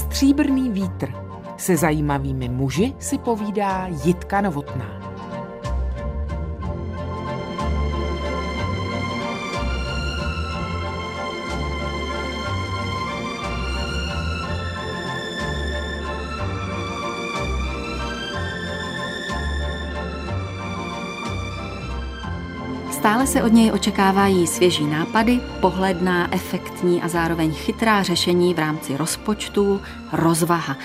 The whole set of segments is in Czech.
Stříbrný vítr. Se zajímavými muži si povídá Jitka Novotná. Stále se od něj očekávají svěží nápady, pohled na efektní a zároveň chytrá řešení v rámci rozpočtu, rozvaha.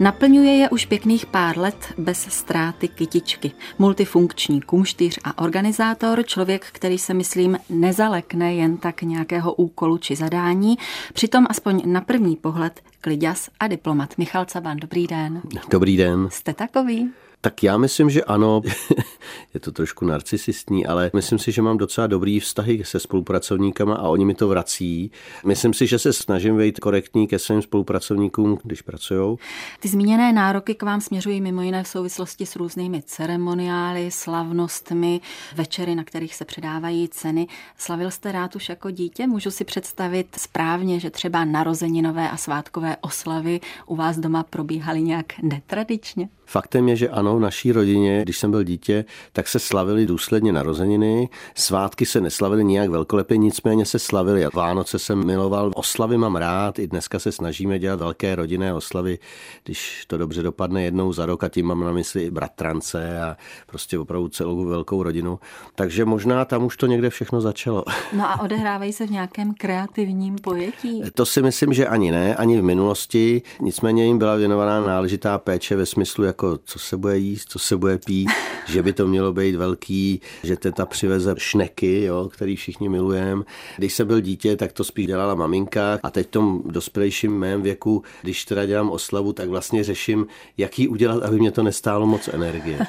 Naplňuje je už pěkných pár let bez ztráty kytičky. Multifunkční kumštýř a organizátor, člověk, který se myslím nezalekne jen tak nějakého úkolu či zadání, přitom aspoň na první pohled kliďas a diplomat. Michal Caban, dobrý den. Dobrý den. Jste takový? Tak já myslím, že ano. Je to trošku narcisistní, ale myslím si, že mám docela dobrý vztahy se spolupracovníkama a oni mi to vrací. Myslím si, že se snažím být korektní ke svým spolupracovníkům, když pracují. Ty zmíněné nároky k vám směřují mimo jiné v souvislosti s různými ceremoniály, slavnostmi, večery, na kterých se předávají ceny. Slavil jste rád už jako dítě? Můžu si představit správně, že třeba narozeninové a svátkové oslavy u vás doma probíhaly nějak netradičně? Faktem je, že ano, v naší rodině, když jsem byl dítě, tak se slavili důsledně narozeniny. Svátky se neslavily nijak velkolepě, nicméně se slavily. Vánoce jsem miloval, oslavy mám rád, i dneska se snažíme dělat velké rodinné oslavy, když to dobře dopadne jednou za rok a tím mám na mysli i bratrance a prostě opravdu celou velkou rodinu. Takže možná tam už to někde všechno začalo. No a odehrávají se v nějakém kreativním pojetí? To si myslím, že ani ne, ani v minulosti. Nicméně jim byla věnovaná náležitá péče ve smyslu, jak jako co se bude jíst, co se bude pít, že by to mělo být velký, že teta přiveze šneky, jo, který všichni milujeme. Když jsem byl dítě, tak to spíš dělala maminka a teď v tom dospělejším mém věku, když teda dělám oslavu, tak vlastně řeším, jak ji udělat, aby mě to nestálo moc energie.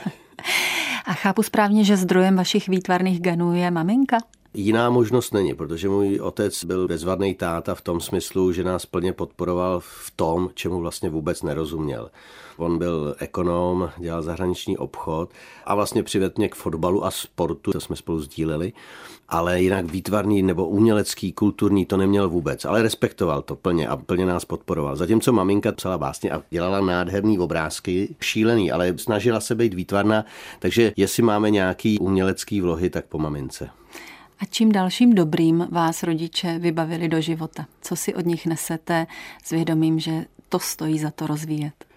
A chápu správně, že zdrojem vašich výtvarných genů je maminka? Jiná možnost není, protože můj otec byl bezvadný táta v tom smyslu, že nás plně podporoval v tom, čemu vlastně vůbec nerozuměl. On byl ekonom, dělal zahraniční obchod a vlastně přivedl mě k fotbalu a sportu, to jsme spolu sdíleli, ale jinak výtvarný nebo umělecký, kulturní to neměl vůbec, ale respektoval to plně a plně nás podporoval. Zatímco maminka psala básně a dělala nádherný obrázky, šílený, ale snažila se být výtvarná, takže jestli máme nějaký umělecký vlohy, tak po mamince. A čím dalším dobrým vás rodiče vybavili do života? Co si od nich nesete s vědomím, že to stojí za to rozvíjet?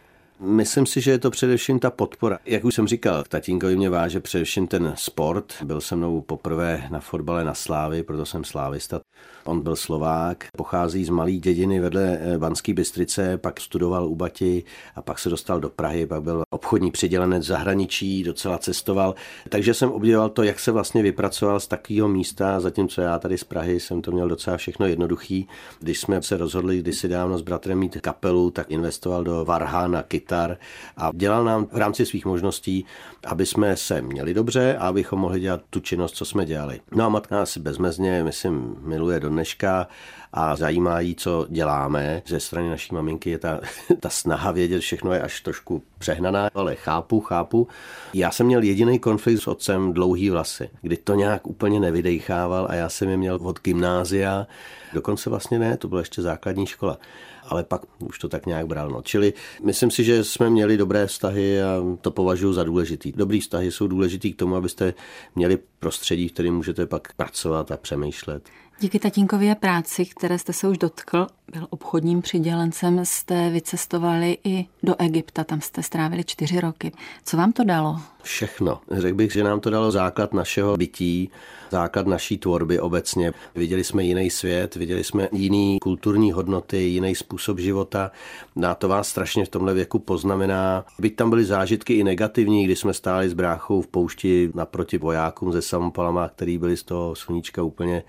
Myslím si, že je to především ta podpora. Jak už jsem říkal, tatínkovi mě váže především ten sport. Byl se mnou poprvé na fotbale na Slávy, proto jsem slávista. On byl Slovák, pochází z malé dědiny vedle eh, Banské Bystrice, pak studoval u Bati a pak se dostal do Prahy, pak byl obchodní přidělenec zahraničí, docela cestoval. Takže jsem obdivoval to, jak se vlastně vypracoval z takového místa, zatímco já tady z Prahy jsem to měl docela všechno jednoduchý. Když jsme se rozhodli kdysi dávno s bratrem mít kapelu, tak investoval do Varha na kytar a dělal nám v rámci svých možností, aby jsme se měli dobře a abychom mohli dělat tu činnost, co jsme dělali. No a matka asi bezmezně, myslím, miluje do dneška a zajímá jí, co děláme. Ze strany naší maminky je ta, ta snaha vědět, všechno je až trošku přehnaná, ale chápu, chápu. Já jsem měl jediný konflikt s otcem dlouhý vlasy, kdy to nějak úplně nevydechával a já jsem je měl od gymnázia, dokonce vlastně ne, to byla ještě základní škola ale pak už to tak nějak bral. No. Čili myslím si, že jsme měli dobré vztahy a to považuji za důležitý. Dobrý vztahy jsou důležitý k tomu, abyste měli prostředí, v kterém můžete pak pracovat a přemýšlet. Díky tatínkově práci, které jste se už dotkl, byl obchodním přidělencem, jste vycestovali i do Egypta, tam jste strávili čtyři roky. Co vám to dalo? Všechno. Řekl bych, že nám to dalo základ našeho bytí, základ naší tvorby obecně. Viděli jsme jiný svět, viděli jsme jiný kulturní hodnoty, jiný způsob života. Na to vás strašně v tomhle věku poznamená. Byť tam byly zážitky i negativní, kdy jsme stáli s bráchou v poušti naproti vojákům ze Samopalama, který byli z toho sluníčka úplně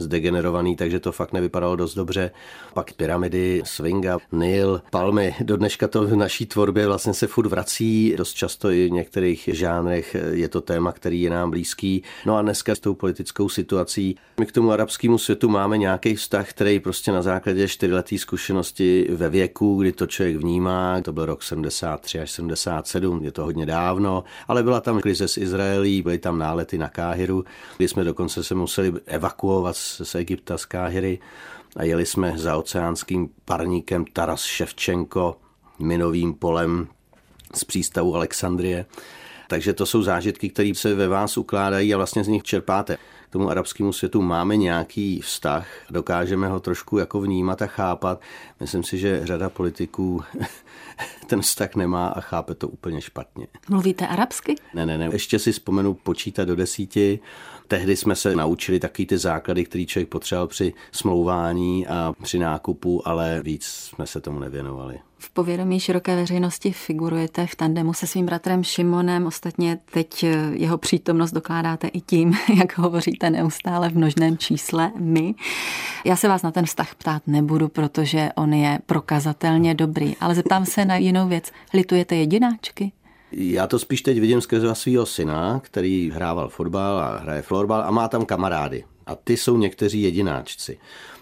zdegenerovaný, takže to fakt nevypadalo dost dobře. Pak pyramidy, swinga, Nil, palmy. Do dneška to v naší tvorbě vlastně se furt vrací. Dost často i v některých žánrech je to téma, který je nám blízký. No a dneska s tou politickou situací. My k tomu arabskému světu máme nějaký vztah, který prostě na základě čtyřleté zkušenosti ve věku, kdy to člověk vnímá, to byl rok 73 až 77, je to hodně dávno, ale byla tam krize s Izraelí, byly tam nálety na Káhiru, kdy jsme dokonce se museli evakuovat z Egypta, z Káhiry. a jeli jsme za oceánským parníkem Taras Ševčenko minovým polem z přístavu Alexandrie. Takže to jsou zážitky, které se ve vás ukládají a vlastně z nich čerpáte. K tomu arabskému světu máme nějaký vztah, dokážeme ho trošku jako vnímat a chápat. Myslím si, že řada politiků ten vztah nemá a chápe to úplně špatně. Mluvíte arabsky? Ne, ne, ne. Ještě si vzpomenu počítat do desíti. Tehdy jsme se naučili taky ty základy, který člověk potřeboval při smlouvání a při nákupu, ale víc jsme se tomu nevěnovali. V povědomí široké veřejnosti figurujete v tandemu se svým bratrem Šimonem. Ostatně teď jeho přítomnost dokládáte i tím, jak hovoříte neustále v množném čísle my. Já se vás na ten vztah ptát nebudu, protože on je prokazatelně dobrý, ale zeptám se na jinou věc. Litujete jedináčky? Já to spíš teď vidím skrze svého syna, který hrával fotbal a hraje florbal a má tam kamarády. A ty jsou někteří jedináčci.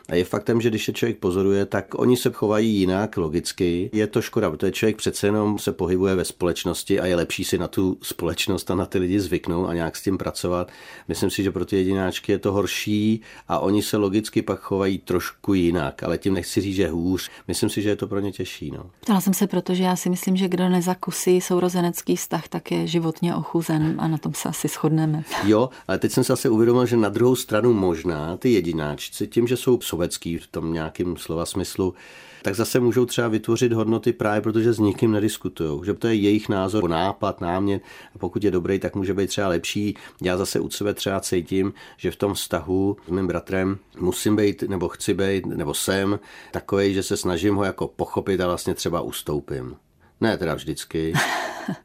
A je faktem, že když je člověk pozoruje, tak oni se chovají jinak logicky. Je to škoda, protože člověk přece jenom se pohybuje ve společnosti a je lepší si na tu společnost a na ty lidi zvyknout a nějak s tím pracovat. Myslím si, že pro ty jedináčky je to horší a oni se logicky pak chovají trošku jinak, ale tím nechci říct, že hůř. Myslím si, že je to pro ně těžší. No. Ptala jsem se, protože já si myslím, že kdo nezakusí sourozenecký vztah, tak je životně ochuzen a na tom se asi shodneme. Jo, ale teď jsem se asi uvědomil, že na druhou stranu možná ty jedináčci, tím, že jsou sobecký v tom nějakém slova smyslu, tak zase můžou třeba vytvořit hodnoty právě protože s nikým nediskutují. Že to je jejich názor, nápad, námět. A pokud je dobrý, tak může být třeba lepší. Já zase u sebe třeba cítím, že v tom vztahu s mým bratrem musím být, nebo chci být, nebo jsem takový, že se snažím ho jako pochopit a vlastně třeba ustoupím. Ne teda vždycky,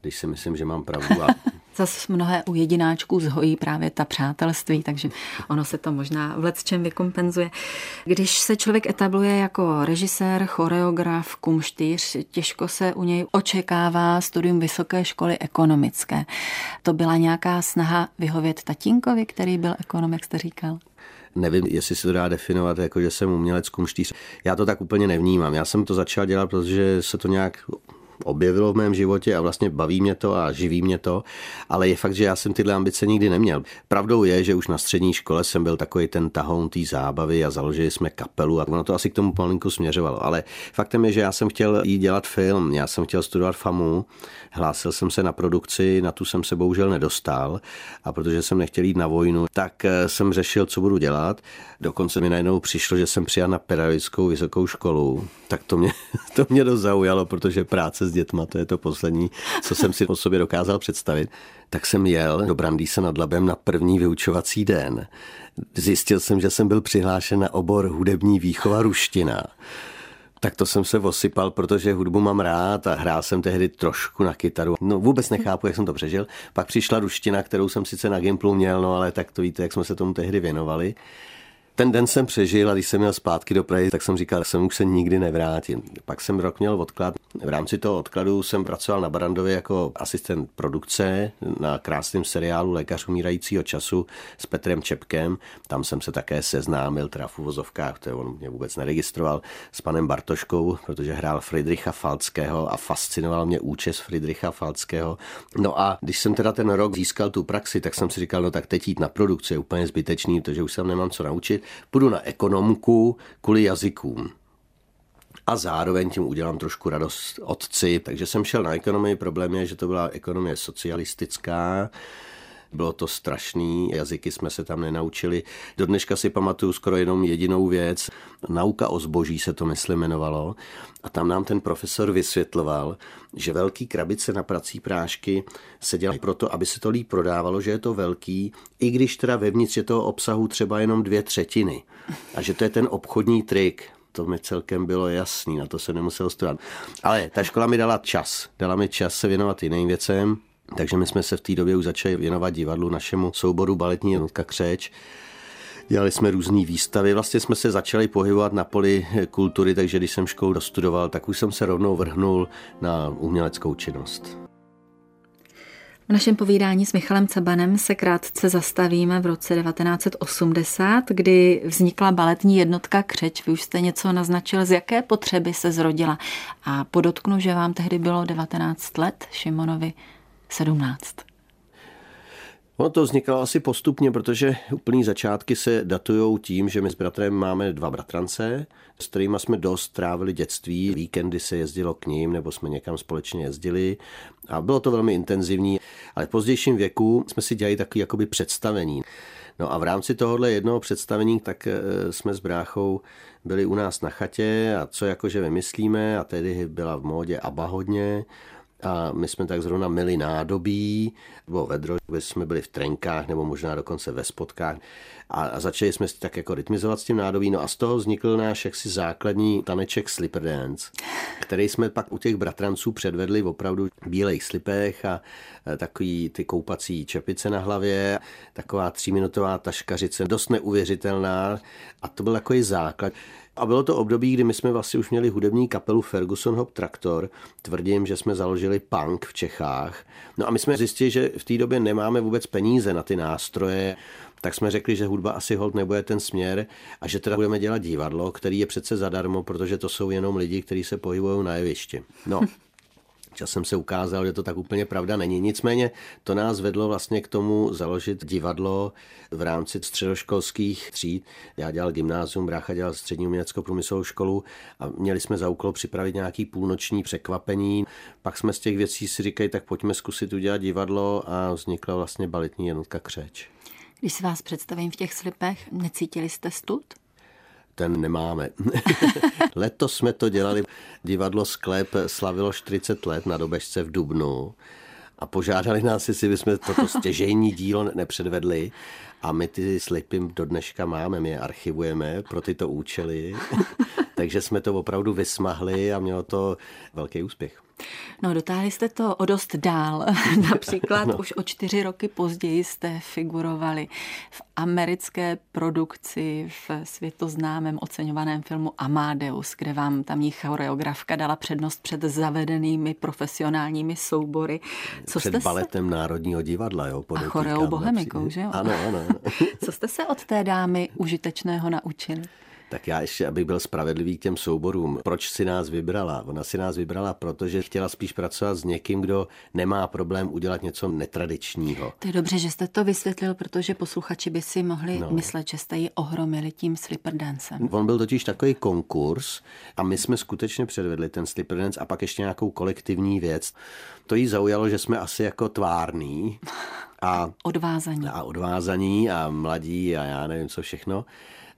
když si myslím, že mám pravdu a Zase mnohé u jedináčků zhojí právě ta přátelství, takže ono se to možná v čem vykompenzuje. Když se člověk etabluje jako režisér, choreograf, kumštýř, těžko se u něj očekává studium vysoké školy ekonomické. To byla nějaká snaha vyhovět tatínkovi, který byl ekonom, jak jste říkal? nevím, jestli se to dá definovat jako, že jsem umělec kumštíř. Já to tak úplně nevnímám. Já jsem to začal dělat, protože se to nějak objevilo v mém životě a vlastně baví mě to a živí mě to, ale je fakt, že já jsem tyhle ambice nikdy neměl. Pravdou je, že už na střední škole jsem byl takový ten tahoun té zábavy a založili jsme kapelu a ono to asi k tomu malinko směřovalo, ale faktem je, že já jsem chtěl jít dělat film, já jsem chtěl studovat FAMu, hlásil jsem se na produkci, na tu jsem se bohužel nedostal a protože jsem nechtěl jít na vojnu, tak eh, jsem řešil, co budu dělat. Dokonce mi najednou přišlo, že jsem přijal na pedagogickou vysokou školu, tak to mě, to mě dost zaujalo, protože práce s dětma, to je to poslední, co jsem si o sobě dokázal představit. Tak jsem jel do Brandýse nad Labem na první vyučovací den. Zjistil jsem, že jsem byl přihlášen na obor hudební výchova ruština tak to jsem se osypal, protože hudbu mám rád a hrál jsem tehdy trošku na kytaru. No vůbec nechápu, jak jsem to přežil. Pak přišla ruština, kterou jsem sice na Gimplu měl, no ale tak to víte, jak jsme se tomu tehdy věnovali. Ten den jsem přežil a když jsem měl zpátky do Prahy, tak jsem říkal, že jsem už se nikdy nevrátím. Pak jsem rok měl odklad. V rámci toho odkladu jsem pracoval na Barandově jako asistent produkce na krásném seriálu Lékař umírajícího času s Petrem Čepkem. Tam jsem se také seznámil, teda v uvozovkách, to on mě vůbec neregistroval, s panem Bartoškou, protože hrál Friedricha Falckého a fascinoval mě účes Friedricha Falckého. No a když jsem teda ten rok získal tu praxi, tak jsem si říkal, no tak teď jít na produkci je úplně zbytečný, protože už jsem nemám co naučit půjdu na ekonomku kvůli jazykům. A zároveň tím udělám trošku radost otci, takže jsem šel na ekonomii. Problém je, že to byla ekonomie socialistická, bylo to strašný, jazyky jsme se tam nenaučili. Do dneška si pamatuju skoro jenom jedinou věc. Nauka o zboží se to, myslím, jmenovalo. A tam nám ten profesor vysvětloval, že velký krabice na prací prášky se dělají proto, aby se to líp prodávalo, že je to velký, i když teda vevnitř je toho obsahu třeba jenom dvě třetiny. A že to je ten obchodní trik to mi celkem bylo jasný, na to se nemusel studovat. Ale ta škola mi dala čas, dala mi čas se věnovat jiným věcem, takže my jsme se v té době už začali věnovat divadlu, našemu souboru baletní jednotka Křeč. Dělali jsme různé výstavy, vlastně jsme se začali pohybovat na poli kultury, takže když jsem školu dostudoval, tak už jsem se rovnou vrhnul na uměleckou činnost. V našem povídání s Michalem Cabanem se krátce zastavíme v roce 1980, kdy vznikla baletní jednotka Křeč. Vy už jste něco naznačil, z jaké potřeby se zrodila. A podotknu, že vám tehdy bylo 19 let, Šimonovi 17. Ono to vznikalo asi postupně, protože úplný začátky se datují tím, že my s bratrem máme dva bratrance, s kterými jsme dost trávili dětství. Víkendy se jezdilo k ním, nebo jsme někam společně jezdili a bylo to velmi intenzivní. Ale v pozdějším věku jsme si dělali takové jakoby představení. No a v rámci tohohle jednoho představení tak eh, jsme s bráchou byli u nás na chatě a co jakože vymyslíme a tedy byla v módě ABBA hodně a my jsme tak zrovna měli nádobí, nebo vedro, jsme byli v trenkách nebo možná dokonce ve spotkách. A, začali jsme tak jako rytmizovat s tím nádobí, no a z toho vznikl náš jaksi základní taneček Slipper Dance, který jsme pak u těch bratranců předvedli v opravdu bílých slipech a takový ty koupací čepice na hlavě, taková tříminutová taškařice, dost neuvěřitelná. A to byl takový základ. A bylo to období, kdy my jsme vlastně už měli hudební kapelu Ferguson Hop Traktor. Tvrdím, že jsme založili punk v Čechách. No a my jsme zjistili, že v té době nemáme vůbec peníze na ty nástroje, tak jsme řekli, že hudba asi hold nebude ten směr a že teda budeme dělat divadlo, který je přece zadarmo, protože to jsou jenom lidi, kteří se pohybují na jevišti. No, Časem se ukázalo, že to tak úplně pravda není. Nicméně to nás vedlo vlastně k tomu založit divadlo v rámci středoškolských tříd. Já dělal gymnázium, brácha dělal střední uměleckou průmyslovou školu a měli jsme za úkol připravit nějaký půlnoční překvapení. Pak jsme z těch věcí si říkali, tak pojďme zkusit udělat divadlo a vznikla vlastně baletní jednotka Křeč. Když si vás představím v těch slipech, necítili jste stud? Ten nemáme. Letos jsme to dělali, divadlo Sklep slavilo 40 let na Dobežce v Dubnu a požádali nás, jestli bychom toto stěžejní dílo nepředvedli a my ty slipy do dneška máme, my je archivujeme pro tyto účely, takže jsme to opravdu vysmahli a mělo to velký úspěch. No, dotáhli jste to o dost dál. Například no. už o čtyři roky později jste figurovali v americké produkci v světoznámém oceňovaném filmu Amadeus, kde vám tamní choreografka dala přednost před zavedenými profesionálními soubory. Co před jste baletem se... Národního divadla, jo? A choreou bohemikou, že jo? Ano, ano. Co jste se od té dámy užitečného naučili? Tak já ještě, abych byl spravedlivý k těm souborům. Proč si nás vybrala? Ona si nás vybrala, protože chtěla spíš pracovat s někým, kdo nemá problém udělat něco netradičního. To je dobře, že jste to vysvětlil, protože posluchači by si mohli no. myslet, že jste ji ohromili tím slipper dancem. On byl totiž takový konkurs a my jsme skutečně předvedli ten slipper dance a pak ještě nějakou kolektivní věc. To jí zaujalo, že jsme asi jako tvární. A odvázaní. A odvázaní a mladí a já nevím co všechno.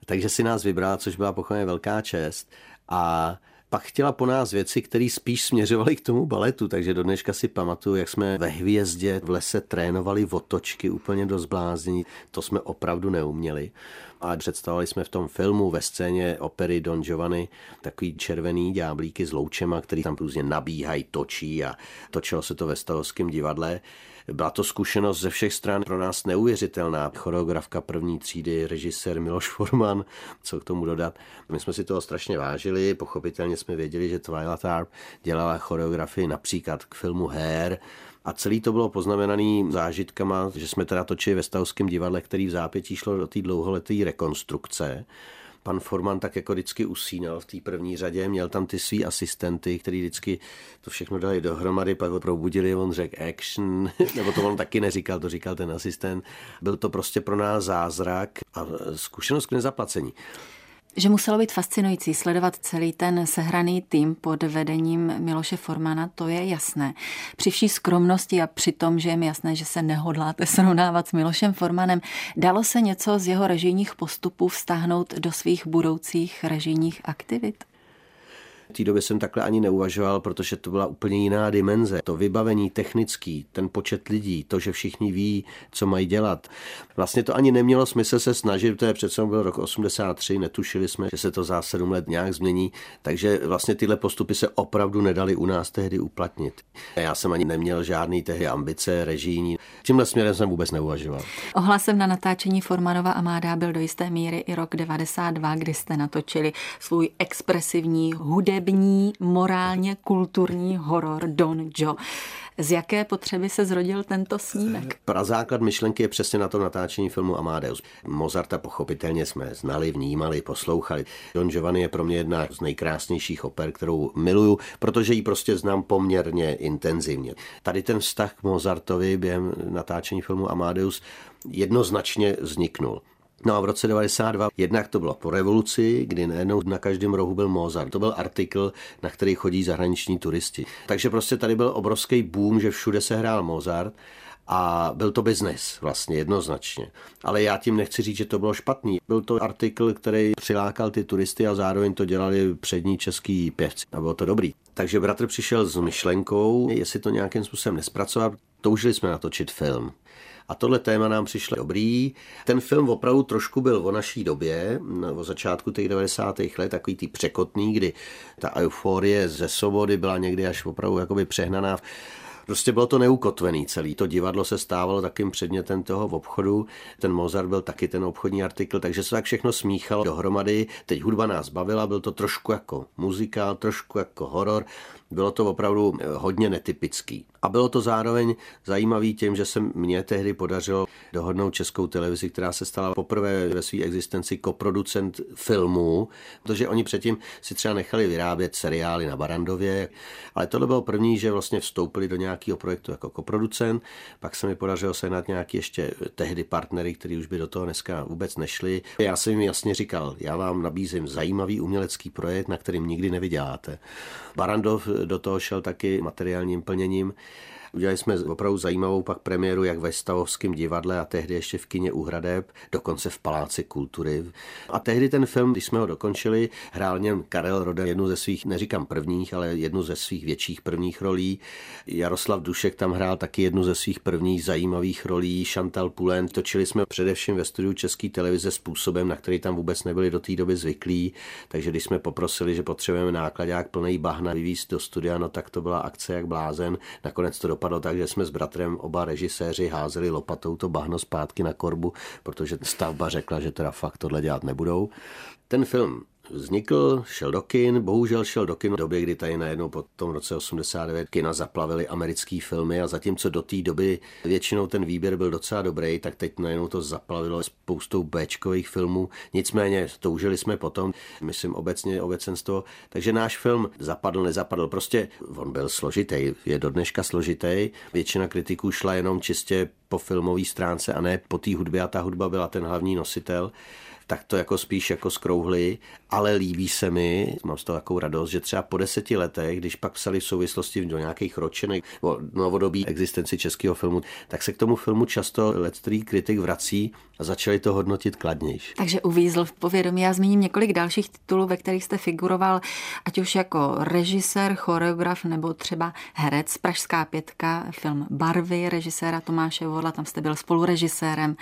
Takže si nás vybrala, což byla pochopně velká čest. A pak chtěla po nás věci, které spíš směřovaly k tomu baletu, takže do dneška si pamatuju, jak jsme ve hvězdě v lese trénovali otočky úplně do zbláznění. To jsme opravdu neuměli. A představovali jsme v tom filmu ve scéně opery Don Giovanni takový červený ďáblíky s loučema, který tam různě nabíhají, točí a točilo se to ve Stavovském divadle. Byla to zkušenost ze všech stran pro nás neuvěřitelná. Choreografka první třídy, režisér Miloš Forman, co k tomu dodat. My jsme si toho strašně vážili, pochopitelně jsme věděli, že Twilight Harp dělala choreografii například k filmu Hair, a celý to bylo poznamenaný zážitkama, že jsme teda točili ve Stavském divadle, který v zápětí šlo do té dlouholeté rekonstrukce pan Forman tak jako vždycky usínal v té první řadě, měl tam ty svý asistenty, který vždycky to všechno dali dohromady, pak ho probudili, on řekl action, nebo to on taky neříkal, to říkal ten asistent. Byl to prostě pro nás zázrak a zkušenost k nezaplacení že muselo být fascinující sledovat celý ten sehraný tým pod vedením Miloše Formana, to je jasné. Při vší skromnosti a při tom, že je mi jasné, že se nehodláte srovnávat s Milošem Formanem, dalo se něco z jeho režijních postupů vztáhnout do svých budoucích režijních aktivit? V té době jsem takhle ani neuvažoval, protože to byla úplně jiná dimenze. To vybavení technický, ten počet lidí, to, že všichni ví, co mají dělat. Vlastně to ani nemělo smysl se snažit, to je přece byl rok 83, netušili jsme, že se to za sedm let nějak změní, takže vlastně tyhle postupy se opravdu nedali u nás tehdy uplatnit. Já jsem ani neměl žádný tehdy ambice režijní. Tímhle směrem jsem vůbec neuvažoval. Ohlasem na natáčení Formanova a Máda byl do jisté míry i rok 92, kdy jste natočili svůj expresivní hudební hudební, morálně kulturní horor Don Joe. Z jaké potřeby se zrodil tento snímek? Prazáklad myšlenky je přesně na tom natáčení filmu Amadeus. Mozarta pochopitelně jsme znali, vnímali, poslouchali. Don Giovanni je pro mě jedna z nejkrásnějších oper, kterou miluju, protože ji prostě znám poměrně intenzivně. Tady ten vztah k Mozartovi během natáčení filmu Amadeus jednoznačně vzniknul. No a v roce 92 jednak to bylo po revoluci, kdy najednou na každém rohu byl Mozart. To byl artikl, na který chodí zahraniční turisti. Takže prostě tady byl obrovský boom, že všude se hrál Mozart a byl to biznes vlastně jednoznačně. Ale já tím nechci říct, že to bylo špatný. Byl to artikl, který přilákal ty turisty a zároveň to dělali přední český pěvci. A bylo to dobrý. Takže bratr přišel s myšlenkou, jestli to nějakým způsobem nespracovat. Toužili jsme natočit film. A tohle téma nám přišlo dobrý. Ten film opravdu trošku byl o naší době, o začátku těch 90. let, takový ty překotný, kdy ta euforie ze svobody byla někdy až opravdu jakoby přehnaná. Prostě bylo to neukotvený celý. To divadlo se stávalo takým předmětem toho obchodu. Ten Mozart byl taky ten obchodní artikl, takže se tak všechno smíchalo dohromady. Teď hudba nás bavila, byl to trošku jako muzikál, trošku jako horor. Bylo to opravdu hodně netypický. A bylo to zároveň zajímavý tím, že se mně tehdy podařilo dohodnout českou televizi, která se stala poprvé ve své existenci koproducent filmů, protože oni předtím si třeba nechali vyrábět seriály na Barandově, ale tohle bylo první, že vlastně vstoupili do nějakého projektu jako koproducent, pak se mi podařilo sehnat nějaký ještě tehdy partnery, kteří už by do toho dneska vůbec nešli. Já jsem jim jasně říkal, já vám nabízím zajímavý umělecký projekt, na kterým nikdy nevyděláte. Barandov do toho šel taky materiálním plněním. Udělali jsme opravdu zajímavou pak premiéru jak ve Stavovském divadle a tehdy ještě v kině Uhradeb, dokonce v Paláci kultury. A tehdy ten film, když jsme ho dokončili, hrál něm Karel Roden jednu ze svých, neříkám prvních, ale jednu ze svých větších prvních rolí. Jaroslav Dušek tam hrál taky jednu ze svých prvních zajímavých rolí, Chantal Pulen. Točili jsme především ve studiu České televize způsobem, na který tam vůbec nebyli do té doby zvyklí. Takže když jsme poprosili, že potřebujeme nákladák plný bahna vyvízt do studia, no tak to byla akce jak blázen. Nakonec to dopadlo tak, že jsme s bratrem oba režiséři házeli lopatou to bahno zpátky na korbu, protože stavba řekla, že teda fakt tohle dělat nebudou. Ten film vznikl, šel do kin, bohužel šel do kin v době, kdy tady najednou po tom roce 89 kina zaplavili americké filmy a zatímco do té doby většinou ten výběr byl docela dobrý, tak teď najednou to zaplavilo spoustou Bčkových filmů. Nicméně toužili jsme potom, myslím obecně obecenstvo, takže náš film zapadl, nezapadl. Prostě on byl složitý, je do dneška složitý. Většina kritiků šla jenom čistě po filmové stránce a ne po té hudbě a ta hudba byla ten hlavní nositel tak to jako spíš jako skrouhli, ale líbí se mi, mám z toho takovou radost, že třeba po deseti letech, když pak psali v souvislosti do nějakých ročenek o novodobí existenci českého filmu, tak se k tomu filmu často lecký kritik vrací a začali to hodnotit kladnější. Takže uvízl v povědomí. Já zmíním několik dalších titulů, ve kterých jste figuroval, ať už jako režisér, choreograf nebo třeba herec. Pražská pětka, film Barvy režiséra Tomáše Vodla, tam jste byl spolurežisérem.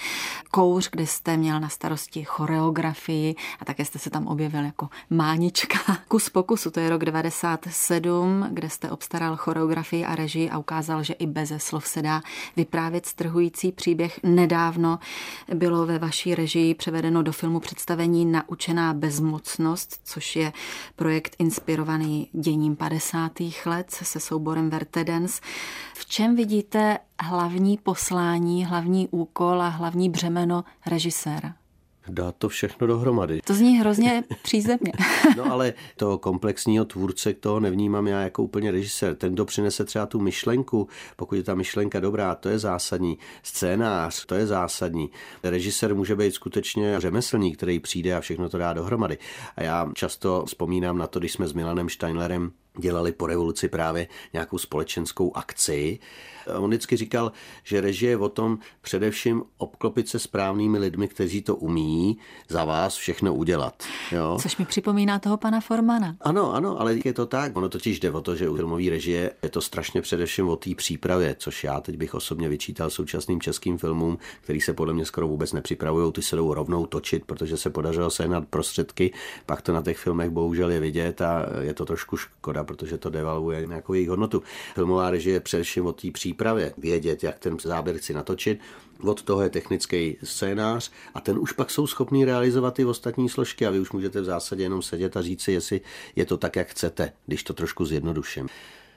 Kouř, kde jste měl na starosti choreografii a také jste se tam objevil jako mánička. Kus pokusu, to je rok 97, kde jste obstaral choreografii a režii a ukázal, že i beze slov se dá vyprávět strhující příběh. Nedávno bylo ve vaší režii převedeno do filmu představení Naučená bezmocnost, což je projekt inspirovaný děním 50. let se souborem Vertedens. V čem vidíte hlavní poslání, hlavní úkol a hlavní břemeno režiséra? Dát to všechno dohromady. To zní hrozně přízemně. no ale toho komplexního tvůrce, toho nevnímám já jako úplně režisér. Ten, kdo přinese třeba tu myšlenku, pokud je ta myšlenka dobrá, to je zásadní. Scénář, to je zásadní. Režisér může být skutečně řemeslník, který přijde a všechno to dá dohromady. A já často vzpomínám na to, když jsme s Milanem Steinlerem dělali po revoluci právě nějakou společenskou akci. On vždycky říkal, že režie je o tom především obklopit se správnými lidmi, kteří to umí za vás všechno udělat. Jo? Což mi připomíná toho pana Formana. Ano, ano, ale je to tak. Ono totiž jde o to, že u filmové režie je to strašně především o té přípravě, což já teď bych osobně vyčítal současným českým filmům, který se podle mě skoro vůbec nepřipravují, ty se jdou rovnou točit, protože se podařilo sehnat prostředky, pak to na těch filmech bohužel je vidět a je to trošku škoda protože to devalvuje nějakou jejich hodnotu. Filmová režie je především o té přípravě, vědět, jak ten záběr chci natočit, od toho je technický scénář a ten už pak jsou schopní realizovat i ostatní složky a vy už můžete v zásadě jenom sedět a říct si, jestli je to tak, jak chcete, když to trošku zjednoduším.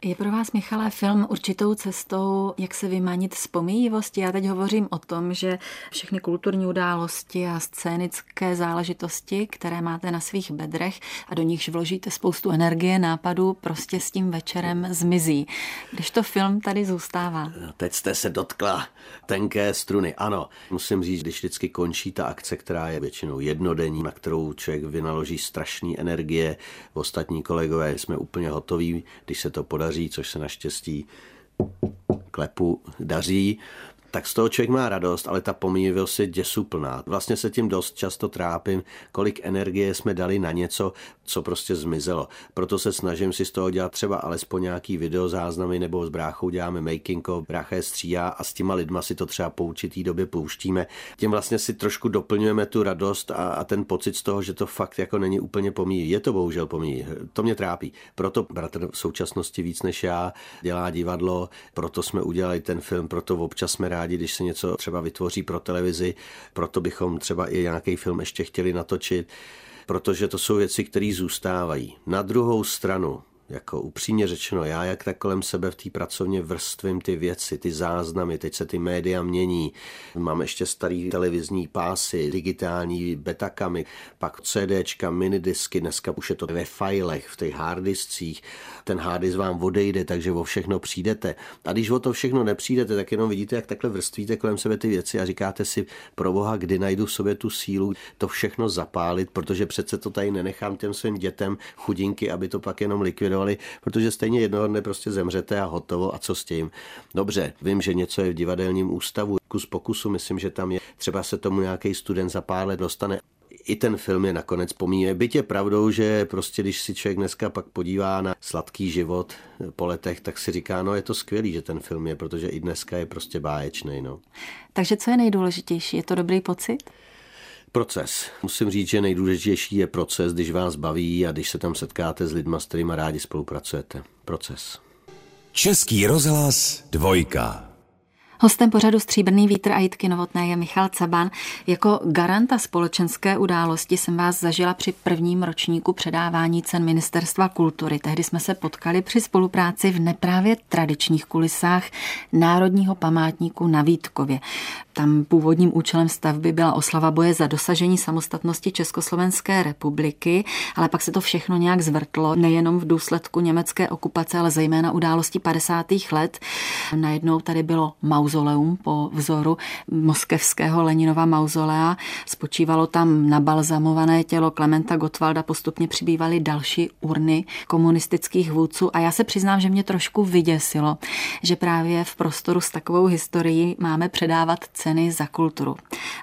Je pro vás, Michale, film určitou cestou, jak se vymanit z pomíjivosti? Já teď hovořím o tom, že všechny kulturní události a scénické záležitosti, které máte na svých bedrech a do nichž vložíte spoustu energie, nápadů, prostě s tím večerem zmizí. Když to film tady zůstává. Teď jste se dotkla tenké struny. Ano, musím říct, když vždycky končí ta akce, která je většinou jednodenní, na kterou člověk vynaloží strašný energie, ostatní kolegové jsme úplně hotoví, když se to podaří daří, což se naštěstí klepu daří, tak z toho člověk má radost, ale ta pomíjivost je děsuplná. Vlastně se tím dost často trápím, kolik energie jsme dali na něco, co prostě zmizelo. Proto se snažím si z toho dělat třeba alespoň nějaký videozáznamy nebo s bráchou děláme making of, brácha stříhá a s těma lidma si to třeba po určitý době pouštíme. Tím vlastně si trošku doplňujeme tu radost a, a ten pocit z toho, že to fakt jako není úplně pomíjí. Je to bohužel pomíjí. To mě trápí. Proto bratr v současnosti víc než já dělá divadlo, proto jsme udělali ten film, proto občas jsme rádi, když se něco třeba vytvoří pro televizi, proto bychom třeba i nějaký film ještě chtěli natočit protože to jsou věci, které zůstávají. Na druhou stranu, jako upřímně řečeno, já jak tak kolem sebe v té pracovně vrstvím ty věci, ty záznamy, teď se ty média mění, mám ještě starý televizní pásy, digitální betakamy, pak CDčka, minidisky, dneska už je to ve filech, v těch harddiscích, ten harddisk vám odejde, takže o všechno přijdete. A když o to všechno nepřijdete, tak jenom vidíte, jak takhle vrstvíte kolem sebe ty věci a říkáte si, pro boha, kdy najdu v sobě tu sílu to všechno zapálit, protože přece to tady nenechám těm svým dětem chudinky, aby to pak jenom likvidovali likvidovali, protože stejně jednoho dne prostě zemřete a hotovo a co s tím. Dobře, vím, že něco je v divadelním ústavu, kus pokusu, myslím, že tam je, třeba se tomu nějaký student za pár let dostane, i ten film je nakonec pomíje. Byť je pravdou, že prostě když si člověk dneska pak podívá na sladký život po letech, tak si říká, no je to skvělý, že ten film je, protože i dneska je prostě báječný. No. Takže co je nejdůležitější? Je to dobrý pocit? Proces. Musím říct, že nejdůležitější je proces, když vás baví a když se tam setkáte s lidmi, s kterými rádi spolupracujete. Proces. Český rozhlas dvojka. Hostem pořadu Stříbrný vítr a Jitky Novotné je Michal Caban. Jako garanta společenské události jsem vás zažila při prvním ročníku předávání cen Ministerstva kultury. Tehdy jsme se potkali při spolupráci v neprávě tradičních kulisách Národního památníku na Vítkově. Tam původním účelem stavby byla oslava boje za dosažení samostatnosti Československé republiky, ale pak se to všechno nějak zvrtlo, nejenom v důsledku německé okupace, ale zejména události 50. let. Najednou tady bylo mauzoleum po vzoru moskevského Leninova mauzolea. Spočívalo tam nabalzamované tělo Klementa Gottwalda, postupně přibývaly další urny komunistických vůdců a já se přiznám, že mě trošku vyděsilo, že právě v prostoru s takovou historií máme předávat ceny za kulturu.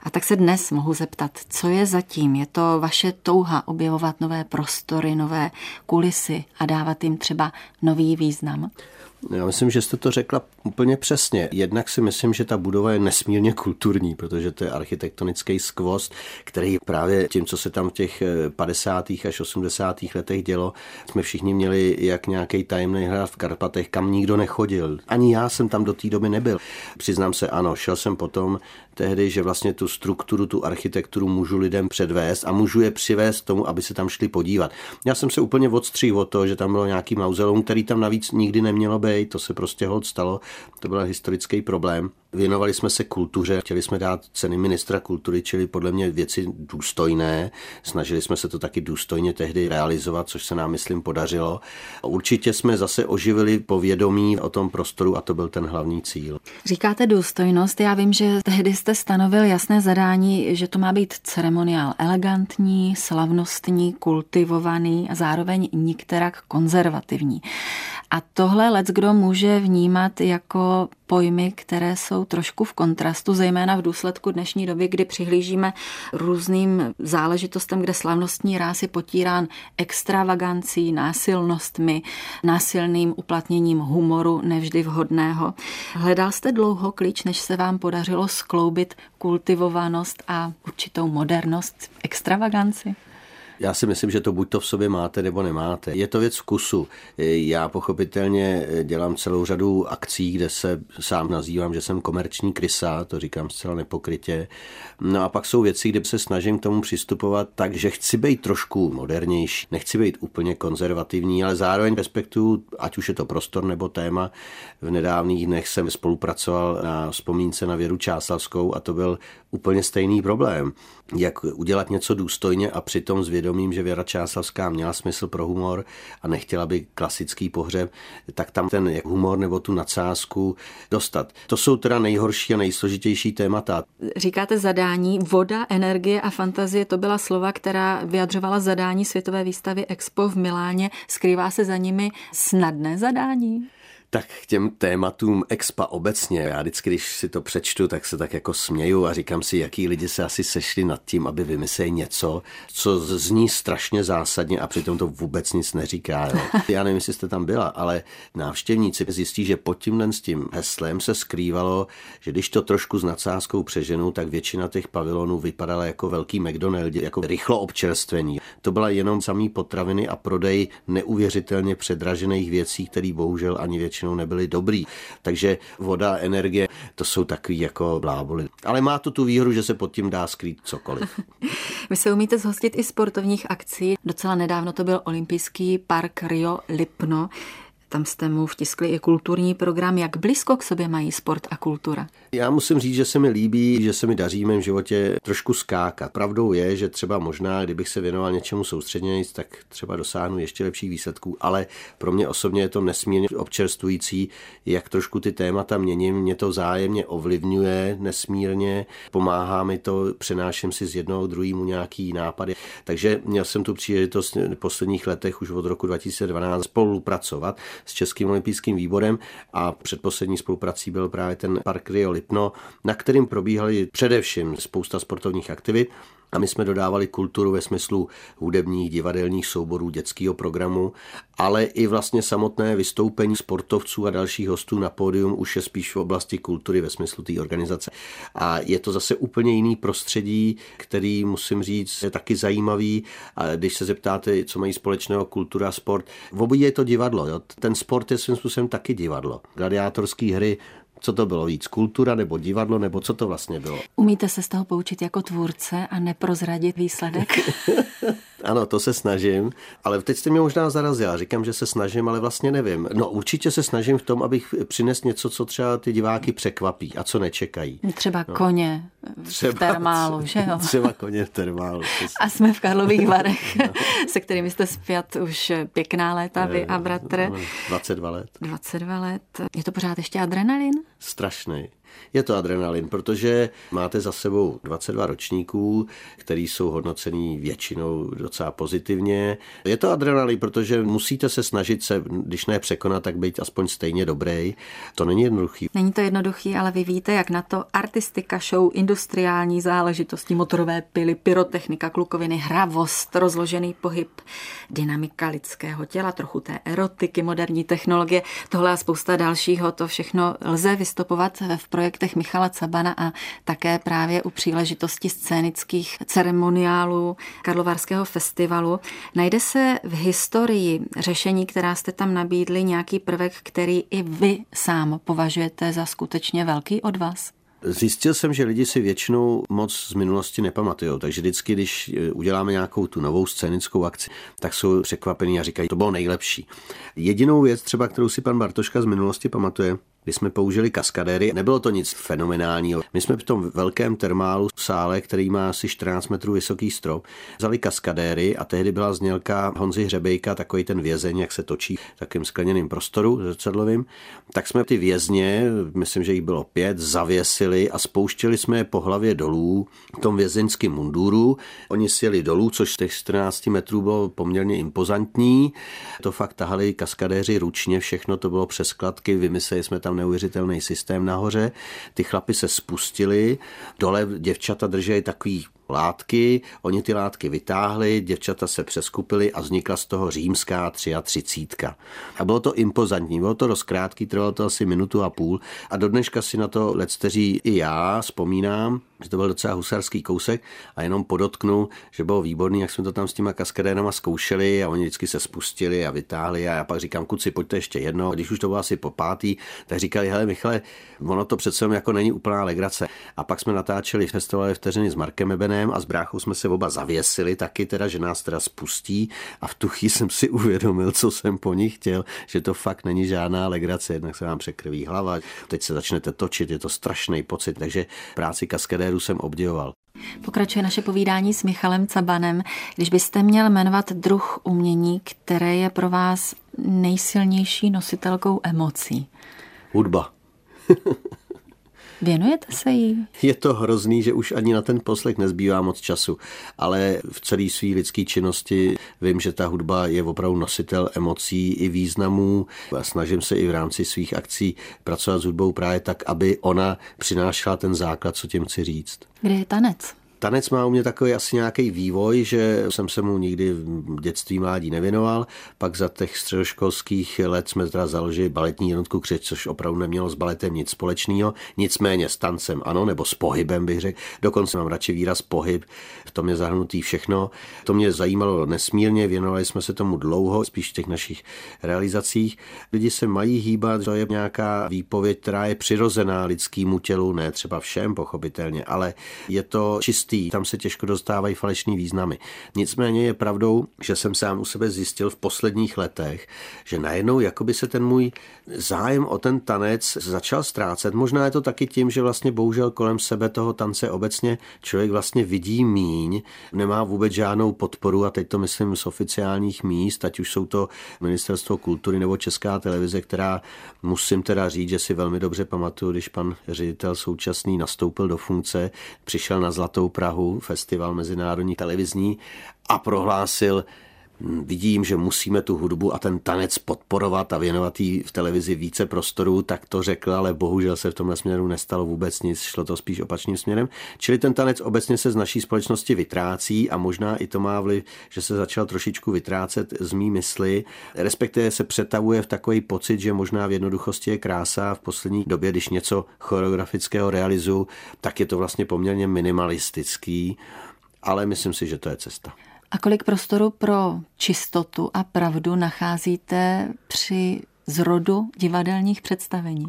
A tak se dnes mohu zeptat, co je zatím? Je to vaše touha objevovat nové prostory, nové kulisy a dávat jim třeba nový význam? Já myslím, že jste to řekla úplně přesně. Jednak si myslím, že ta budova je nesmírně kulturní, protože to je architektonický skvost, který právě tím, co se tam v těch 50. Eh, až 80. letech dělo, jsme všichni měli jak nějaký tajemný hrad v Karpatech, kam nikdo nechodil. Ani já jsem tam do té doby nebyl. Přiznám se, ano, šel jsem potom tehdy, že vlastně tu strukturu, tu architekturu můžu lidem předvést a můžu je přivést k tomu, aby se tam šli podívat. Já jsem se úplně odstřihl od toho, že tam bylo nějaký mauzoleum, který tam navíc nikdy nemělo být, to se prostě hod stalo, to byl historický problém. Věnovali jsme se kultuře, chtěli jsme dát ceny ministra kultury, čili podle mě věci důstojné. Snažili jsme se to taky důstojně tehdy realizovat, což se nám, myslím, podařilo. Určitě jsme zase oživili povědomí o tom prostoru a to byl ten hlavní cíl. Říkáte důstojnost, já vím, že tehdy jste stanovil jasné zadání, že to má být ceremoniál elegantní, slavnostní, kultivovaný a zároveň nikterak konzervativní. A tohle let kdo může vnímat jako pojmy, které jsou trošku v kontrastu, zejména v důsledku dnešní doby, kdy přihlížíme různým záležitostem, kde slavnostní ráz je potírán extravagancí, násilnostmi, násilným uplatněním humoru nevždy vhodného. Hledal jste dlouho klíč, než se vám podařilo skloubit kultivovanost a určitou modernost extravaganci? Já si myslím, že to buď to v sobě máte, nebo nemáte. Je to věc vkusu. Já pochopitelně dělám celou řadu akcí, kde se sám nazývám, že jsem komerční krysa, to říkám zcela nepokrytě. No a pak jsou věci, kde se snažím k tomu přistupovat tak, že chci být trošku modernější, nechci být úplně konzervativní, ale zároveň respektuju, ať už je to prostor nebo téma. V nedávných dnech jsem spolupracoval na vzpomínce na Věru Čáslavskou a to byl úplně stejný problém. Jak udělat něco důstojně a přitom s vědomím, že Věra Čáslavská měla smysl pro humor a nechtěla by klasický pohřeb, tak tam ten humor nebo tu nadsázku dostat. To jsou teda nejhorší a nejsložitější témata. Říkáte zadání, voda, energie a fantazie, to byla slova, která vyjadřovala zadání Světové výstavy Expo v Miláně. Skrývá se za nimi snadné zadání? Tak k těm tématům expa obecně, já vždycky, když si to přečtu, tak se tak jako směju a říkám si, jaký lidi se asi sešli nad tím, aby vymysleli něco, co zní strašně zásadně a přitom to vůbec nic neříká. Jo. Já nevím, jestli jste tam byla, ale návštěvníci zjistí, že pod tímhle s tím heslem se skrývalo, že když to trošku s nadsázkou přeženu, tak většina těch pavilonů vypadala jako velký McDonald, jako rychlo občerstvení. To byla jenom samý potraviny a prodej neuvěřitelně předražených věcí, které bohužel ani většina většinou nebyly dobrý. Takže voda, energie, to jsou takový jako bláboli. Ale má to tu výhodu, že se pod tím dá skrýt cokoliv. Vy se umíte zhostit i sportovních akcí. Docela nedávno to byl olympijský park Rio Lipno. Tam jste mu vtiskli i kulturní program. Jak blízko k sobě mají sport a kultura? Já musím říct, že se mi líbí, že se mi daří v mém životě trošku skákat. Pravdou je, že třeba možná, kdybych se věnoval něčemu soustředněji, tak třeba dosáhnu ještě lepších výsledků, ale pro mě osobně je to nesmírně občerstvující, jak trošku ty témata měním, mě to zájemně ovlivňuje nesmírně, pomáhá mi to, přenáším si z jednoho druhému nějaký nápady. Takže měl jsem tu příležitost v posledních letech už od roku 2012 spolupracovat s Českým olympijským výborem a předposlední spoluprací byl právě ten Park Rio Lipno, na kterým probíhaly především spousta sportovních aktivit a my jsme dodávali kulturu ve smyslu hudebních, divadelních souborů, dětského programu, ale i vlastně samotné vystoupení sportovců a dalších hostů na pódium už je spíš v oblasti kultury ve smyslu té organizace. A je to zase úplně jiný prostředí, který musím říct je taky zajímavý. A když se zeptáte, co mají společného kultura a sport, v obojí je to divadlo. Jo? Ten sport je svým způsobem taky divadlo. Gladiátorské hry co to bylo víc, kultura nebo divadlo, nebo co to vlastně bylo? Umíte se z toho poučit jako tvůrce a neprozradit výsledek? ano, to se snažím, ale teď jste mě možná zarazila. Říkám, že se snažím, ale vlastně nevím. No určitě se snažím v tom, abych přinesl něco, co třeba ty diváky překvapí a co nečekají. Třeba no. koně třeba, v termálu, že jo? Třeba koně v termálu. A jsme v Karlových Varech, no. se kterými jste zpět už pěkná léta, vy a bratr. 22 let. 22 let. Je to pořád ještě adrenalin? Strašný. Je to adrenalin, protože máte za sebou 22 ročníků, který jsou hodnocený většinou docela pozitivně. Je to adrenalin, protože musíte se snažit se, když ne překonat, tak být aspoň stejně dobrý. To není jednoduchý. Není to jednoduchý, ale vy víte, jak na to artistika, show, industriální záležitosti, motorové pily, pyrotechnika, klukoviny, hravost, rozložený pohyb, dynamika lidského těla, trochu té erotiky, moderní technologie, tohle a spousta dalšího, to všechno lze vystupovat v projektu projektech Michala Cabana a také právě u příležitosti scénických ceremoniálů Karlovarského festivalu. Najde se v historii řešení, která jste tam nabídli, nějaký prvek, který i vy sám považujete za skutečně velký od vás? Zjistil jsem, že lidi si většinou moc z minulosti nepamatují, takže vždycky, když e, uděláme nějakou tu novou scénickou akci, tak jsou překvapení a říkají, to bylo nejlepší. Jedinou věc třeba, kterou si pan Bartoška z minulosti pamatuje, kdy jsme použili kaskadéry. Nebylo to nic fenomenálního. My jsme v tom velkém termálu sále, který má asi 14 metrů vysoký strop, vzali kaskadéry a tehdy byla znělka Honzy Hřebejka, takový ten vězeň, jak se točí v takým skleněným prostoru zrcadlovým. Tak jsme ty vězně, myslím, že jich bylo pět, zavěsili a spouštěli jsme je po hlavě dolů v tom vězeňském munduru. Oni sjeli dolů, což těch 14 metrů bylo poměrně impozantní. To fakt tahali kaskadéři ručně, všechno to bylo přes kladky, vymysleli jsme tam tam neuvěřitelný systém nahoře. Ty chlapy se spustili, dole děvčata drželi takový látky, oni ty látky vytáhli, děvčata se přeskupily a vznikla z toho římská 33. A bylo to impozantní, bylo to rozkrátký, trvalo to asi minutu a půl a do dneška si na to lecteří i já vzpomínám, že to byl docela husarský kousek a jenom podotknu, že bylo výborný, jak jsme to tam s těma kaskadérama zkoušeli a oni vždycky se spustili a vytáhli a já pak říkám, kuci, pojďte ještě jedno. A když už to bylo asi po pátý, tak říkali, hele Michale, ono to přece jako není úplná legrace. A pak jsme natáčeli festivaly vteřiny s Markem Ebenem a s bráchou jsme se oba zavěsili taky teda, že nás teda spustí a v tu chvíli jsem si uvědomil, co jsem po nich chtěl, že to fakt není žádná legrace, jednak se vám překrví hlava, teď se začnete točit, je to strašný pocit, takže práci kaskadéru jsem obdivoval. Pokračuje naše povídání s Michalem Cabanem. Když byste měl jmenovat druh umění, které je pro vás nejsilnější nositelkou emocí? Hudba. Věnujete se jí? Je to hrozný, že už ani na ten poslech nezbývá moc času, ale v celé své lidské činnosti vím, že ta hudba je opravdu nositel emocí i významů a snažím se i v rámci svých akcí pracovat s hudbou právě tak, aby ona přinášela ten základ, co tím chci říct. Kde je tanec? Tanec má u mě takový asi nějaký vývoj, že jsem se mu nikdy v dětství mládí nevěnoval. Pak za těch středoškolských let jsme teda založili baletní jednotku Křeč, což opravdu nemělo s baletem nic společného. Nicméně s tancem ano, nebo s pohybem bych řekl. Dokonce mám radši výraz pohyb, v tom je zahrnutý všechno. To mě zajímalo nesmírně, věnovali jsme se tomu dlouho, spíš v těch našich realizacích. Lidi se mají hýbat, to je nějaká výpověď, která je přirozená lidskému tělu, ne třeba všem pochopitelně, ale je to čistý častý, tam se těžko dostávají falešný významy. Nicméně je pravdou, že jsem sám u sebe zjistil v posledních letech, že najednou jakoby se ten můj zájem o ten tanec začal ztrácet. Možná je to taky tím, že vlastně bohužel kolem sebe toho tance obecně člověk vlastně vidí míň, nemá vůbec žádnou podporu a teď to myslím z oficiálních míst, ať už jsou to Ministerstvo kultury nebo Česká televize, která musím teda říct, že si velmi dobře pamatuju, když pan ředitel současný nastoupil do funkce, přišel na Zlatou Prahu, festival mezinárodní televizní a prohlásil, vidím, že musíme tu hudbu a ten tanec podporovat a věnovat jí v televizi více prostoru, tak to řekl, ale bohužel se v tomhle směru nestalo vůbec nic, šlo to spíš opačným směrem. Čili ten tanec obecně se z naší společnosti vytrácí a možná i to má vliv, že se začal trošičku vytrácet z mý mysli, respektive se přetavuje v takový pocit, že možná v jednoduchosti je krása v poslední době, když něco choreografického realizu, tak je to vlastně poměrně minimalistický, ale myslím si, že to je cesta. A kolik prostoru pro čistotu a pravdu nacházíte při zrodu divadelních představení?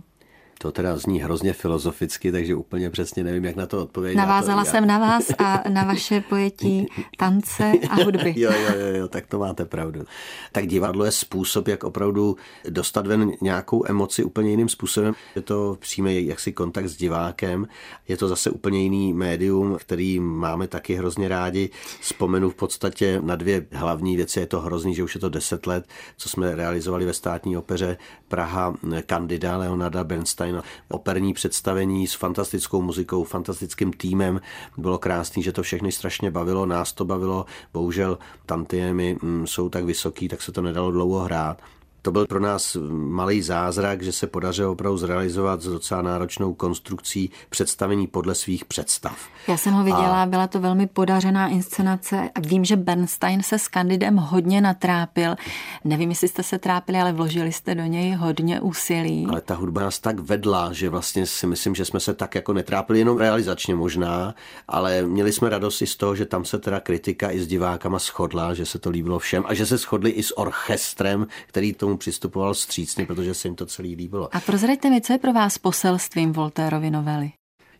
To teda zní hrozně filozoficky, takže úplně přesně nevím, jak na to odpovědět. Navázala to, jsem na vás a na vaše pojetí tance a hudby. jo, jo, jo, jo, tak to máte pravdu. Tak divadlo je způsob, jak opravdu dostat ven nějakou emoci úplně jiným způsobem. Je to přímý jaksi kontakt s divákem, je to zase úplně jiný médium, který máme taky hrozně rádi. Vzpomenu v podstatě na dvě hlavní věci. Je to hrozný, že už je to deset let, co jsme realizovali ve státní opeře Praha Kandida Leonarda Bernstein na operní představení s fantastickou muzikou, fantastickým týmem. Bylo krásný, že to všechny strašně bavilo, nás to bavilo. Bohužel tantiemy mm, jsou tak vysoký, tak se to nedalo dlouho hrát. To byl pro nás malý zázrak, že se podařilo opravdu zrealizovat s docela náročnou konstrukcí představení podle svých představ. Já jsem ho viděla, a... byla to velmi podařená inscenace. Vím, že Bernstein se s Candidem hodně natrápil. Nevím, jestli jste se trápili, ale vložili jste do něj hodně úsilí. Ale ta hudba nás tak vedla, že vlastně si myslím, že jsme se tak jako netrápili jenom realizačně možná, ale měli jsme radost i z toho, že tam se teda kritika i s divákama shodla, že se to líbilo všem a že se shodli i s orchestrem, který tomu tomu přistupoval střícně, protože se jim to celý líbilo. A prozraďte mi, co je pro vás poselstvím Voltérovy novely?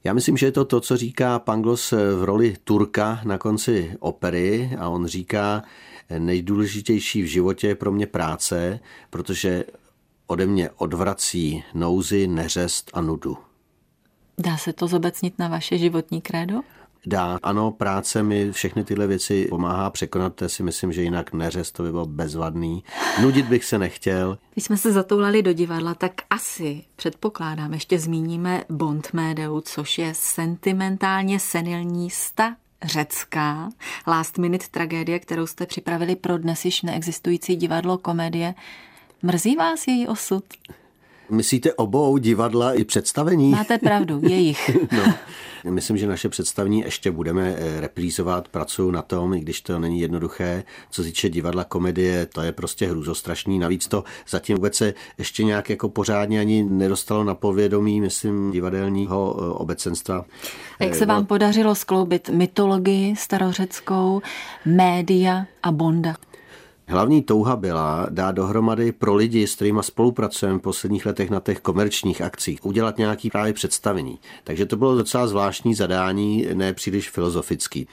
Já myslím, že je to to, co říká Panglos v roli Turka na konci opery a on říká, nejdůležitější v životě je pro mě práce, protože ode mě odvrací nouzy, neřest a nudu. Dá se to zobecnit na vaše životní krédo? Dá. Ano, práce mi všechny tyhle věci pomáhá překonat, to si myslím, že jinak neřez to by bylo bezvadný. Nudit bych se nechtěl. Když jsme se zatoulali do divadla, tak asi předpokládám, ještě zmíníme Bond Médeu, což je sentimentálně senilní sta řecká last minute tragédie, kterou jste připravili pro dnes již neexistující divadlo komedie. Mrzí vás její osud? Myslíte obou divadla i představení? Máte pravdu, jejich. no, myslím, že naše představení ještě budeme eh, reprízovat, pracuju na tom, i když to není jednoduché. Co se týče divadla, komedie, to je prostě hrůzostrašný. Navíc to zatím vůbec se ještě nějak jako pořádně ani nedostalo na povědomí, myslím, divadelního eh, obecenstva. A jak se vám podařilo skloubit mytologii starořeckou, média a Bonda? Hlavní touha byla dát dohromady pro lidi, s kterými spolupracujeme v posledních letech na těch komerčních akcích, udělat nějaký právě představení. Takže to bylo docela zvláštní zadání, ne příliš filozofický.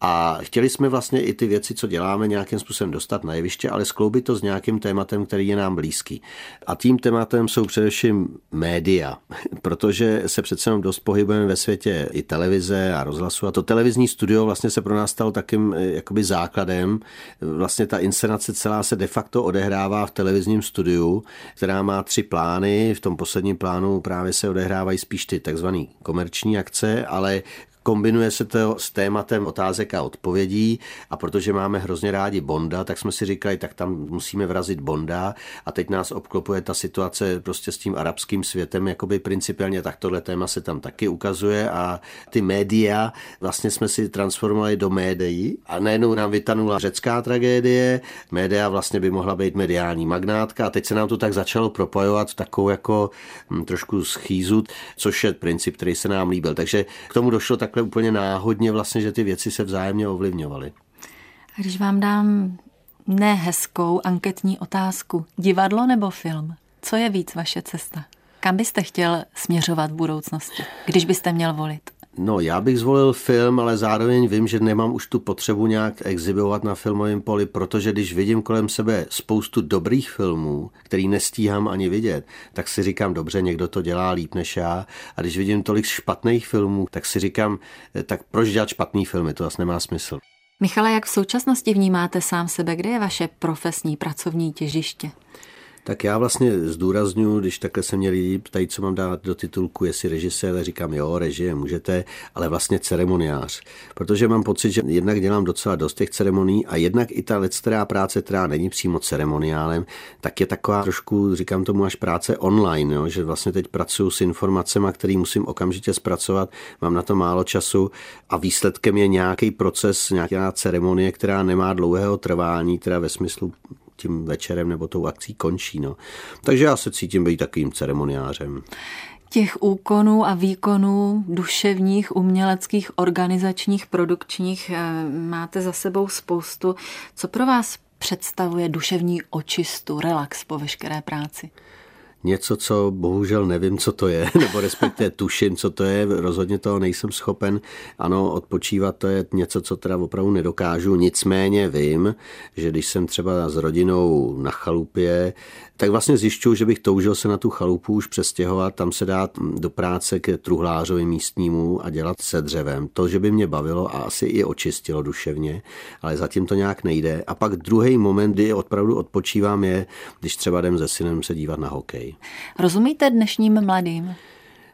A chtěli jsme vlastně i ty věci, co děláme, nějakým způsobem dostat na jeviště, ale skloubit to s nějakým tématem, který je nám blízký. A tím tématem jsou především média, protože se přece jenom dost pohybujeme ve světě i televize a rozhlasu. A to televizní studio vlastně se pro nás stalo takým eh, jakoby základem. Vlastně ta inscenace celá se de facto odehrává v televizním studiu, která má tři plány. V tom posledním plánu právě se odehrávají spíš ty takzvané komerční akce, ale Kombinuje se to s tématem otázek a odpovědí a protože máme hrozně rádi Bonda, tak jsme si říkali, tak tam musíme vrazit Bonda a teď nás obklopuje ta situace prostě s tím arabským světem, jakoby principiálně tak tohle téma se tam taky ukazuje a ty média vlastně jsme si transformovali do médií a najednou nám vytanula řecká tragédie, média vlastně by mohla být mediální magnátka a teď se nám to tak začalo propojovat takovou jako hm, trošku schýzu, což je princip, který se nám líbil. Takže k tomu došlo takhle takhle úplně náhodně vlastně, že ty věci se vzájemně ovlivňovaly. A když vám dám nehezkou anketní otázku, divadlo nebo film? Co je víc vaše cesta? Kam byste chtěl směřovat v budoucnosti, když byste měl volit? No, já bych zvolil film, ale zároveň vím, že nemám už tu potřebu nějak exhibovat na filmovém poli, protože když vidím kolem sebe spoustu dobrých filmů, který nestíhám ani vidět, tak si říkám, dobře, někdo to dělá líp než já. A když vidím tolik špatných filmů, tak si říkám, eh, tak proč dělat špatný filmy, to asi nemá smysl. Michale, jak v současnosti vnímáte sám sebe? Kde je vaše profesní pracovní těžiště? Tak já vlastně zdůraznuju, když takhle se mě lidi ptají, co mám dát do titulku, jestli režisér, říkám jo, režie, můžete, ale vlastně ceremoniář. Protože mám pocit, že jednak dělám docela dost těch ceremonií a jednak i ta lecterá práce, která není přímo ceremoniálem, tak je taková trošku, říkám tomu, až práce online, jo? že vlastně teď pracuji s informacemi, které musím okamžitě zpracovat, mám na to málo času a výsledkem je nějaký proces, nějaká ceremonie, která nemá dlouhého trvání, teda ve smyslu tím večerem nebo tou akcí končí. No. Takže já se cítím být takovým ceremoniářem. Těch úkonů a výkonů duševních, uměleckých, organizačních, produkčních eh, máte za sebou spoustu. Co pro vás představuje duševní očistu, relax po veškeré práci? Něco, co bohužel nevím, co to je, nebo respektive tuším, co to je, rozhodně toho nejsem schopen. Ano, odpočívat to je něco, co teda opravdu nedokážu, nicméně vím, že když jsem třeba s rodinou na chalupě, tak vlastně zjišťuju, že bych toužil se na tu chalupu už přestěhovat, tam se dát do práce k truhlářovi místnímu a dělat se dřevem. To, že by mě bavilo a asi i očistilo duševně, ale zatím to nějak nejde. A pak druhý moment, kdy opravdu odpočívám, je, když třeba jdem se synem se dívat na hokej. Rozumíte dnešním mladým?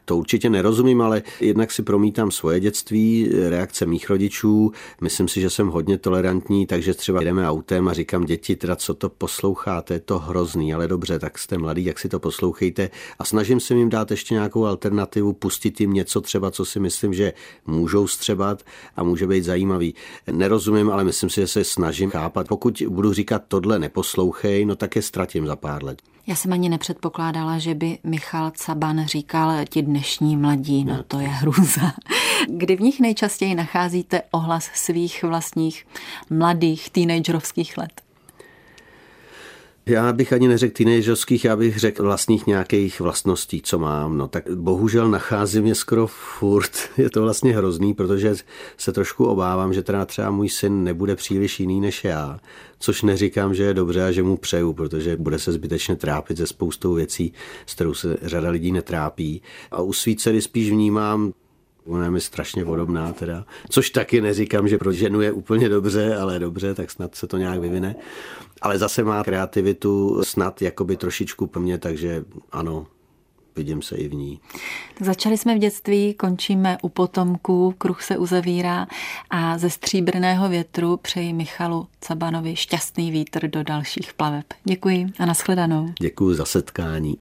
To určitě nerozumím, ale jednak si promítám svoje dětství, reakce mých rodičů. Myslím si, že jsem hodně tolerantní, takže třeba jdeme autem a říkám děti, teda co to posloucháte, je to hrozný, ale dobře, tak jste mladý, jak si to poslouchejte. A snažím se jim dát ještě nějakou alternativu, pustit jim něco třeba, co si myslím, že můžou střebat a může být zajímavý. Nerozumím, ale myslím si, že se snažím chápat. Pokud budu říkat tohle neposlouchej, no tak je ztratím za pár let. Já jsem ani nepředpokládala, že by Michal Caban říkal ti dnešní mladí, no to je hrůza. Kdy v nich nejčastěji nacházíte ohlas svých vlastních mladých teenagerovských let? Já bych ani neřekl teenagerských, já bych řekl vlastních nějakých vlastností, co mám. No tak bohužel nacházím je skoro furt. Je to vlastně hrozný, protože se trošku obávám, že teda třeba můj syn nebude příliš jiný než já. Což neříkám, že je dobře a že mu přeju, protože bude se zbytečně trápit ze spoustou věcí, s kterou se řada lidí netrápí. A u svý dcery spíš vnímám Ona je mi strašně podobná teda, což taky neříkám, že pro ženu je úplně dobře, ale dobře, tak snad se to nějak vyvine. Ale zase má kreativitu snad jakoby trošičku po mně, takže ano, vidím se i v ní. Začali jsme v dětství, končíme u potomků, kruh se uzavírá a ze stříbrného větru přeji Michalu Cabanovi šťastný vítr do dalších plaveb. Děkuji a nashledanou. Děkuji za setkání.